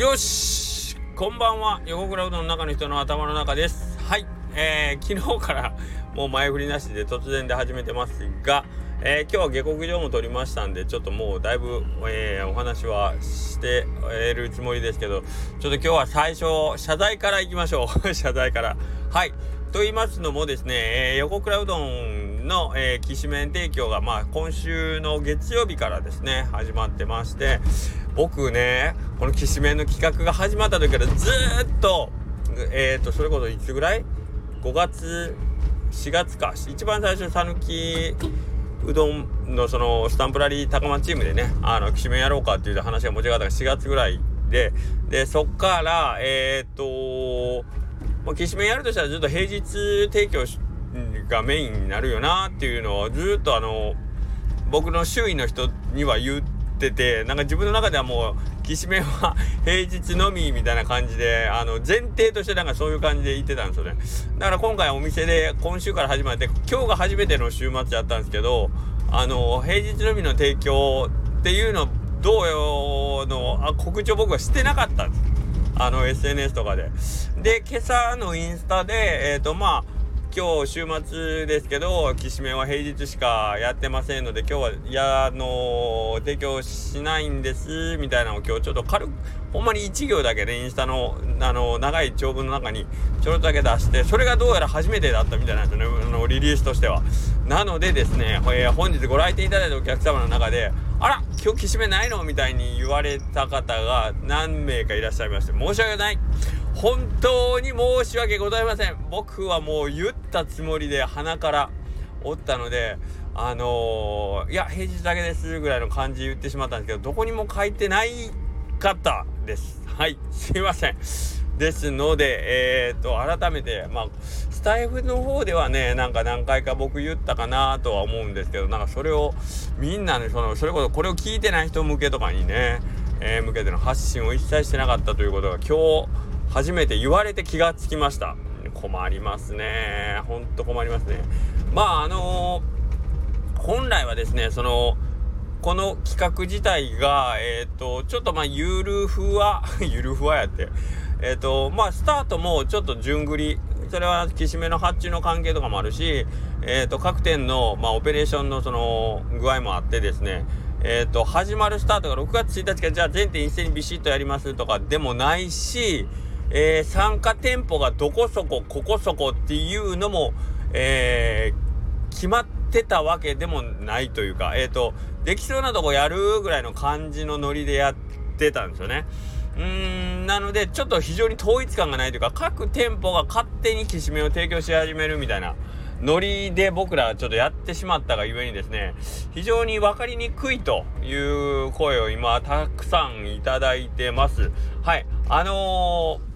よしこんばんは。横倉うどんの中の人の頭の中です。はい。えー、昨日からもう前振りなしで突然で始めてますが、えー、今日は下克上も取りましたんでちょっともうだいぶ、えー、お話はしてるつもりですけどちょっと今日は最初謝罪からいきましょう。謝罪から。はい。と言いますのもですね、えー、横倉うどんの、えー、きしめん提供が、まあ、今週の月曜日からですね、始まってまして、僕ね、このきしめんの企画が始まった時からずっと、えっ、ー、と、それこそいつぐらい ?5 月、4月か。一番最初、讃岐うどんのそのスタンプラリー高松チームでね、あの、きしめんやろうかっていう話が持ち上がったのが4月ぐらいで、で、そっから、えっ、ー、と、まあ、きしめんやるとしたらずっと平日提供がメインになるよなっていうのをずっとあの僕の周囲の人には言っててなんか自分の中ではもうきしめんは 平日のみみたいな感じであの前提としてなんかそういう感じで言ってたんですよねだから今回お店で今週から始まって今日が初めての週末やったんですけどあの平日のみの提供っていうのどうよのあ告知を僕はしてなかったんですあの SNS とかで。で、今朝のインスタで、えっ、ー、と、まあ、今日週末ですけど、きしめんは平日しかやってませんので、今日は、いや、あの提供しないんです、みたいなのを今日ちょっと軽く、ほんまに1行だけね、インスタの、あの長い長文の中にちょろっとだけ出して、それがどうやら初めてだったみたいなんですよね、あのリリースとしては。なのでですね、えー、本日ご来店いただいたお客様の中で、あら今日きしめないの？みたいに言われた方が何名かいらっしゃいまして申し訳ない本当に申し訳ございません。僕はもう言ったつもりで鼻からおったのであのー、いや平日だけですぐらいの感じ言ってしまったんですけどどこにも書いてないかったです。はいすいません。ですのでえー、っと改めてまあスタイフの方ではねなんか何回か僕言ったかなとは思うんですけどなんかそれをみんなねそのそれこそこれを聞いてない人向けとかにね、えー、向けての発信を一切してなかったということが今日初めて言われて気がつきました。困りますね。ほんと困りますね。まああのー、本来はですねそのこの企画自体が、えっ、ー、と、ちょっとまあ、ゆるふわ、ゆるふわやって、えっ、ー、と、まあ、スタートもちょっと順繰り、それはきしめの発注の関係とかもあるし、えーと、各店の、まあ、オペレーションのその具合もあってですね、えーと、始まるスタートが6月1日からじゃあ全店一斉にビシッとやりますとかでもないし、えー、参加店舗がどこそこここそこっていうのも、えー、決まってたわけでもないというか、えーとできそうなとこやるぐらいの感じのノリでやってたんですよね。うーん、なので、ちょっと非常に統一感がないというか、各店舗が勝手にきしめを提供し始めるみたいな、ノリで僕らちょっとやってしまったがゆえにですね、非常に分かりにくいという声を今、たくさんいただいてます。はい。あのー、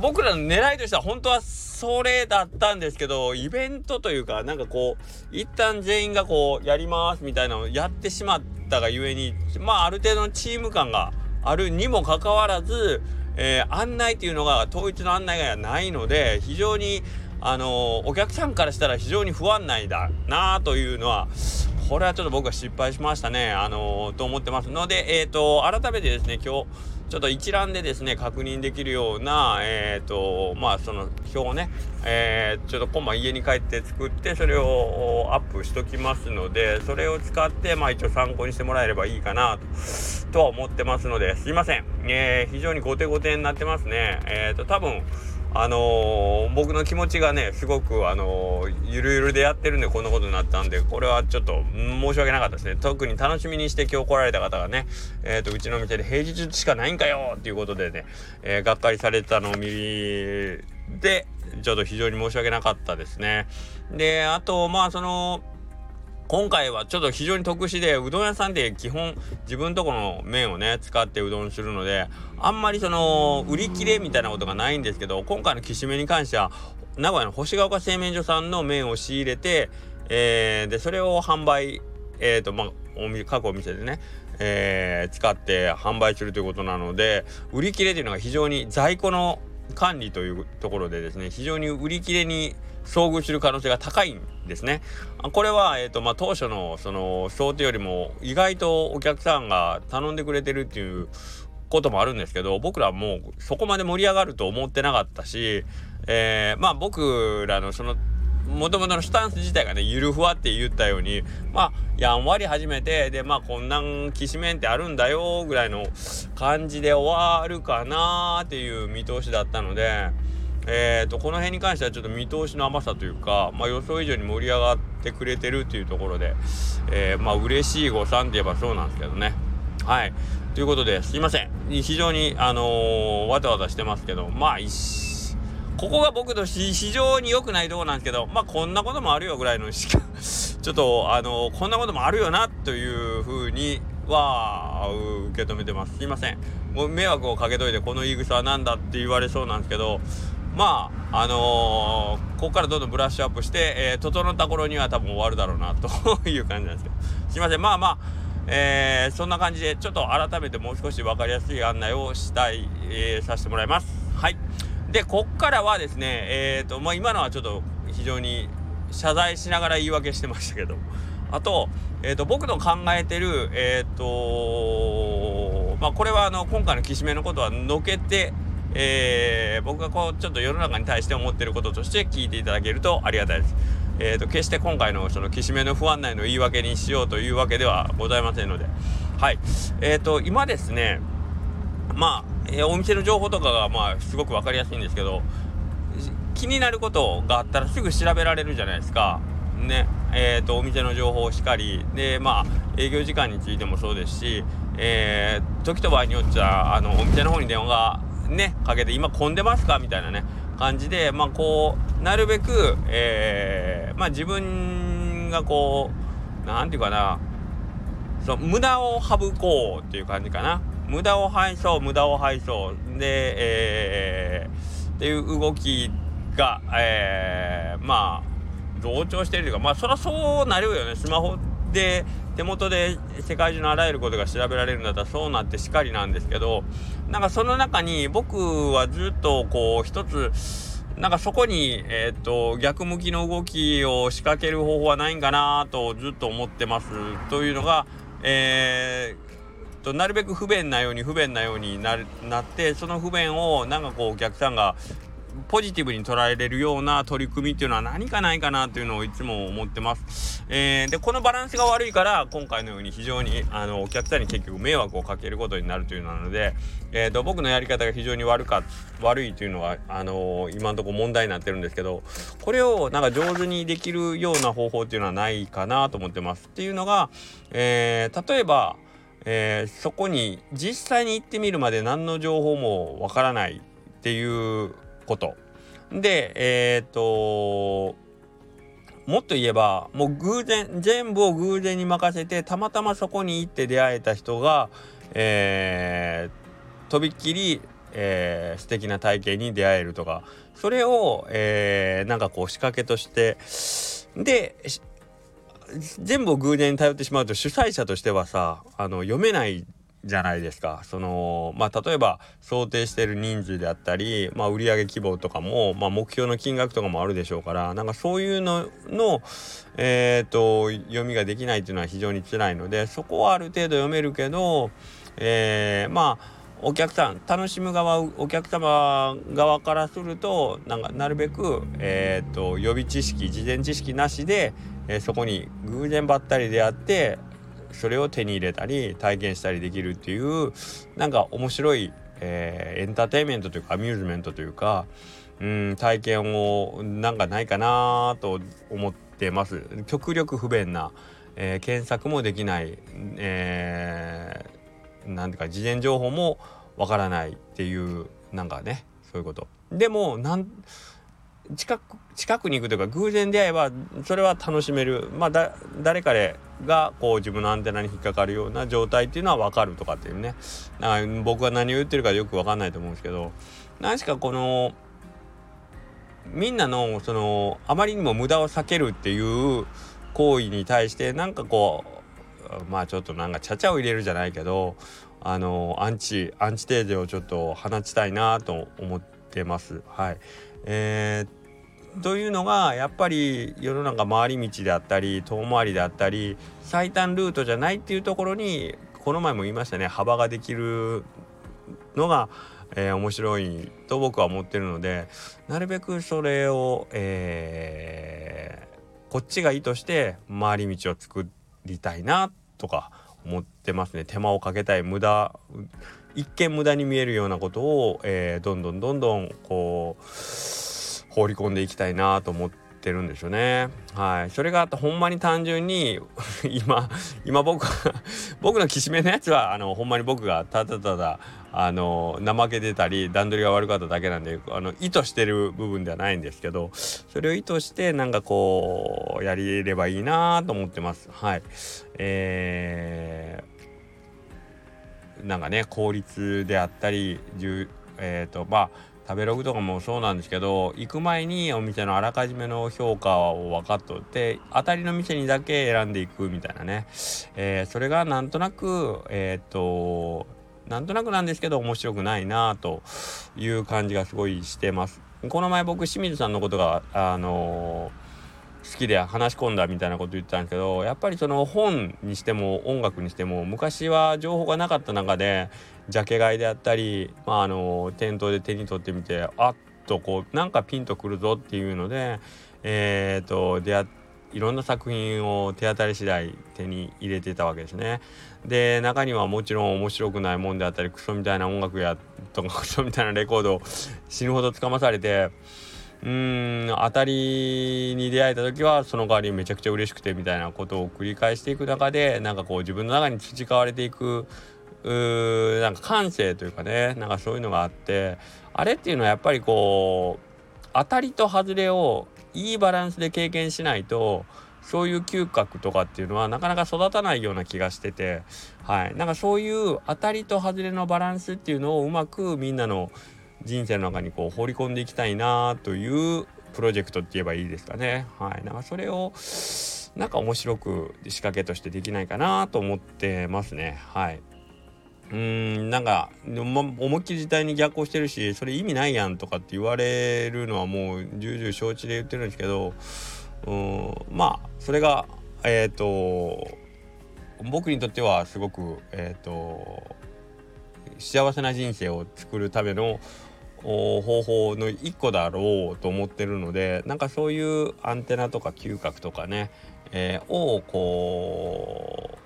僕らの狙いとしては本当はそれだったんですけど、イベントというか、なんかこう、一旦全員がこう、やりますみたいなのをやってしまったがゆえに、まあ、ある程度のチーム感があるにもかかわらず、えー、案内っていうのが統一の案内がないので非常にあのー、お客さんからしたら非常に不安内だなというのはこれはちょっと僕は失敗しましたねあのー、と思ってますのでえっ、と改めてですね今日ちょっと一覧でですね、確認できるような、えっ、ー、と、まあ、その表をね、えー、ちょっとコマ家に帰って作って、それをアップしときますので、それを使って、まあ、一応参考にしてもらえればいいかなと、とは思ってますので、すいません。えー、非常に後手後手になってますね。えっ、と、多分、あのー、僕の気持ちがねすごくあのー、ゆるゆるでやってるんでこんなことになったんでこれはちょっと申し訳なかったですね。特に楽しみにして今日来られた方がねえっ、ー、とうちの店で平日しかないんかよっていうことでね、えー、がっかりされたのを見でちょっと非常に申し訳なかったですね。であとまあその今回はちょっと非常に特殊でうどん屋さんで基本自分とこの麺をね使ってうどんするのであんまりその売り切れみたいなことがないんですけど今回のきしめに関しては名古屋の星ヶ丘製麺所さんの麺を仕入れて、えー、でそれを販売えーとまあ、各お店でね、えー、使って販売するということなので売り切れというのが非常に在庫の管理というところでですね非常に売り切れに遭遇する可能性が高いんですね。これは、えーとまあ、当初のその想定よりも意外とお客さんが頼んでくれてるっていうこともあるんですけど僕らはもうそこまで盛り上がると思ってなかったし、えー、まあ僕らのそのもともとのスタンス自体がねゆるふわって言ったようにまあやんわり始めてでまあこんなんきしめんってあるんだよぐらいの感じで終わるかなっていう見通しだったので。えーと、この辺に関してはちょっと見通しの甘さというか、まあ、予想以上に盛り上がってくれてるっていうところで、えー、まあ嬉しい誤算って言えばそうなんですけどね。はい。ということですいません。非常に、あのー、わたわたしてますけど、まあ一、ここが僕と非常に良くないところなんですけど、まあこんなこともあるよぐらいのしか ちょっとあのこんなこともあるよなというふうには受け止めてます。すいません。もう迷惑をかけといてこの言い草は何だって言われそうなんですけど、まああのー、ここからどんどんブラッシュアップして、えー、整った頃には多分終わるだろうなという感じなんですけど。すいません。まあまあ、えー、そんな感じでちょっと改めてもう少し分かりやすい案内をしたい、えー、させてもらいます。はい。でこっからはですねえっ、ー、とまあ今のはちょっと非常に謝罪しながら言い訳してましたけど。あと,、えーと、僕の考えてるえっ、ー、とまあこれはあの今回のきしめのことはのけてえー、僕がこうちょっと世の中に対して思ってることとして聞いていただけるとありがたいです。えーと、決して今回のそのきしめの不安内の言い訳にしようというわけではございませんので。はい。えーと今ですねまあえー、お店の情報とかがまあすごく分かりやすいんですけど気になることがあったらすぐ調べられるじゃないですか。ねえーと、お店の情報をしっかりでまあ営業時間についてもそうですし、えー、時と場合によっちゃあのお店の方に電話がねかけて今混んでますかみたいなね感じでまあこうなるべく、えー、まあ自分がこう何て言うかなその無駄を省こうっていう感じかな。無駄を排そう無駄を排そう。で、えー、っていう動きが、えー、まあ増長しているというかまあそりゃそうなるよね。スマホで手元で世界中のあらゆることが調べられるんだったらそうなってしかりなんですけどなんかその中に僕はずっとこう一つなんかそこに、えっ、ー、と逆向きの動きを仕掛ける方法はないんかなとずっと思ってます。というのが、えー、となるべく不便なように不便なようにななってその不便をなんかこうお客さんがポジティブに捉えれるような取り組みっていうのは何かないかなっていうのをいつも思ってます。えー、でこのバランスが悪いから今回のように非常にあのお客さんに結局迷惑をかけることになるというのなので、えーと、僕のやり方が非常に悪か悪いというのが、あのー、今のところ問題になってるんですけどこれをなんか上手にできるような方法っていうのはないかなと思ってます。っていうのが、えー、例えばえー、そこに実際に行ってみるまで何の情報もわからないっていうこと。でえっ、ともっと言えばもう偶然全部を偶然に任せてたまたまそこに行って出会えた人が、えー、とびっきり、えー、素敵な体験に出会えるとか。それを、えー、なんかこう仕掛けとしてで全部を偶然に頼ってしまうと主催者としてはさあの読めないじゃないですか。そのまあ例えば想定してる人数であったり、まあ、売上規模とかも、まあ、目標の金額とかもあるでしょうからなんかそういうのの、えーと、読みができないっていうのは非常に辛いのでそこはある程度読めるけど、えー、まあお客さん楽しむ側お客様側からするとなんかなるべく、えーと予備知識事前知識なしでえ、そこに偶然ばったり出会ってそれを手に入れたり体験したりできるっていうなんか面白い、えー、エンターテインメントというかアミューズメントというか、うん、体験をなんかないかなと思ってます。極力不便な、えー、検索もできない、えー、なんていうか事前情報もわからないっていうなんかねそういうこと。でもなん近く近くに行くというか偶然出会えばそれは楽しめる。まあだ誰彼がこう自分のアンテナに引っかかるような状態っていうのは分かるとかっていうね。僕が何を言ってるかよく分かんないと思うんですけど。何しかこのみんなのそのあまりにも無駄を避けるっていう行為に対してなんかこうまあちょっとなんかちゃちゃを入れるじゃないけどあのアンチアンチテーゼをちょっと放ちたいなと思ってます。はい。えーというのがやっぱり世の中回り道であったり遠回りであったり最短ルートじゃないっていうところにこの前も言いましたね。幅ができるのが、えー、面白いと僕は思ってるのでなるべくそれを、えー、こっちが意図して回り道を作りたいなとか思ってますね。手間をかけたい無駄一見無駄に見えるようなことを、えー、どんどんどんどんこう放り込んでいきたいなと思ってるんですよね。はい。それがほんまに単純に 今、今僕僕のきしめのやつは、あの、ほんまに僕がただただ、あの、怠けてたり、段取りが悪かっただけなんで、あの、意図してる部分ではないんですけど、それを意図して、なんかこう、やれればいいなと思ってます。はい。えー、なんかね、効率であったり、えっ、ー、と、まあ、食べログとかもそうなんですけど行く前にお店のあらかじめの評価を分かっとって当たりの店にだけ選んでいくみたいなね、えー、それがなんとなくえっ、となんとなくなんですけど面白くないなという感じがすごいしてます。この前僕清水さんのことがあのー好きで話し込んだみたいなこと言ってたんですけどやっぱりその本にしても音楽にしても昔は情報がなかった中でジャケ買いであったり、まあ、あの店頭で手に取ってみてあっとこうなんかピンとくるぞっていうのでえっ、ー、と出会いろんな作品を手当たり次第手に入れてたわけですね。で中にはもちろん面白くないもんであったりクソみたいな音楽やとかクソみたいなレコードを死ぬほどつかまされてうーん当たりに出会えた時はその代わりにめちゃくちゃ嬉しくてみたいなことを繰り返していく中でなんかこう自分の中に培われていくうなんか感性というかねなんかそういうのがあってあれっていうのはやっぱりこう当たりと外れをいいバランスで経験しないとそういう嗅覚とかっていうのはなかなか育たないような気がしててはい。なんかそういう当たりと外れのバランスっていうのをうまくみんなの人生の中にこう放り込んでいきたいなというプロジェクトって言えばいいですかね。はい。なんかそれをなんか面白く仕掛けとしてできないかなと思ってますね。はい。うんなんか、ま、思いっきり時代に逆行してるしそれ意味ないやんとかって言われるのはもう重々承知で言ってるんですけどうんまあそれがえっ、ー、と僕にとってはすごくえっ、ー、と幸せな人生を作るための方法の一個だろうと思ってるのでなんかそういうアンテナとか嗅覚とかね、えー、をこ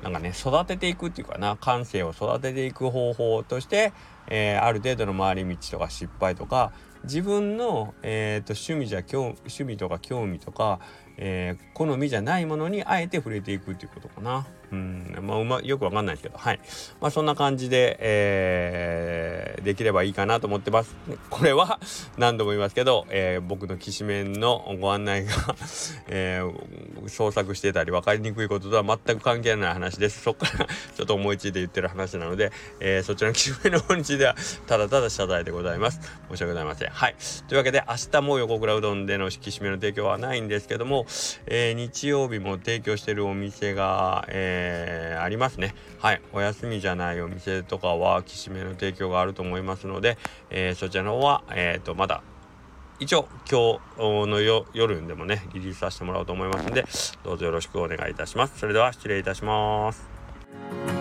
うなんかね育てていくっていうかな感性を育てていく方法として、えー、ある程度の回り道とか失敗とか自分の、えーと、趣味じゃ趣味とか興味とか、えー、好みじゃないものにあえて触れていくっていうことかな。うん。まあ、うまよくわかんないですけど。はい。まあそんな感じで、えー、できればいいかなと思ってます。これは 何度も言いますけど、えー、僕のきしめんのご案内が えー、創作してたり分かりにくいこととは全く関係ない話です。そっから ちょっと思いついて言ってる話なので、えー、そちらのきしめんの本日ではただただ謝罪でございます。申し訳ございません。はい。というわけで明日も横倉うどんでのきしめの提供はないんですけども、えー、日曜日も提供してるお店が、えー、ありますね。はい。お休みじゃないお店とかは、きしめの提供があると思いますので、えー、そちらの方は、えっ、と、まだ、一応、今日の夜でもね、リリースさせてもらおうと思いますので、どうぞよろしくお願いいたします。それでは、失礼いたします。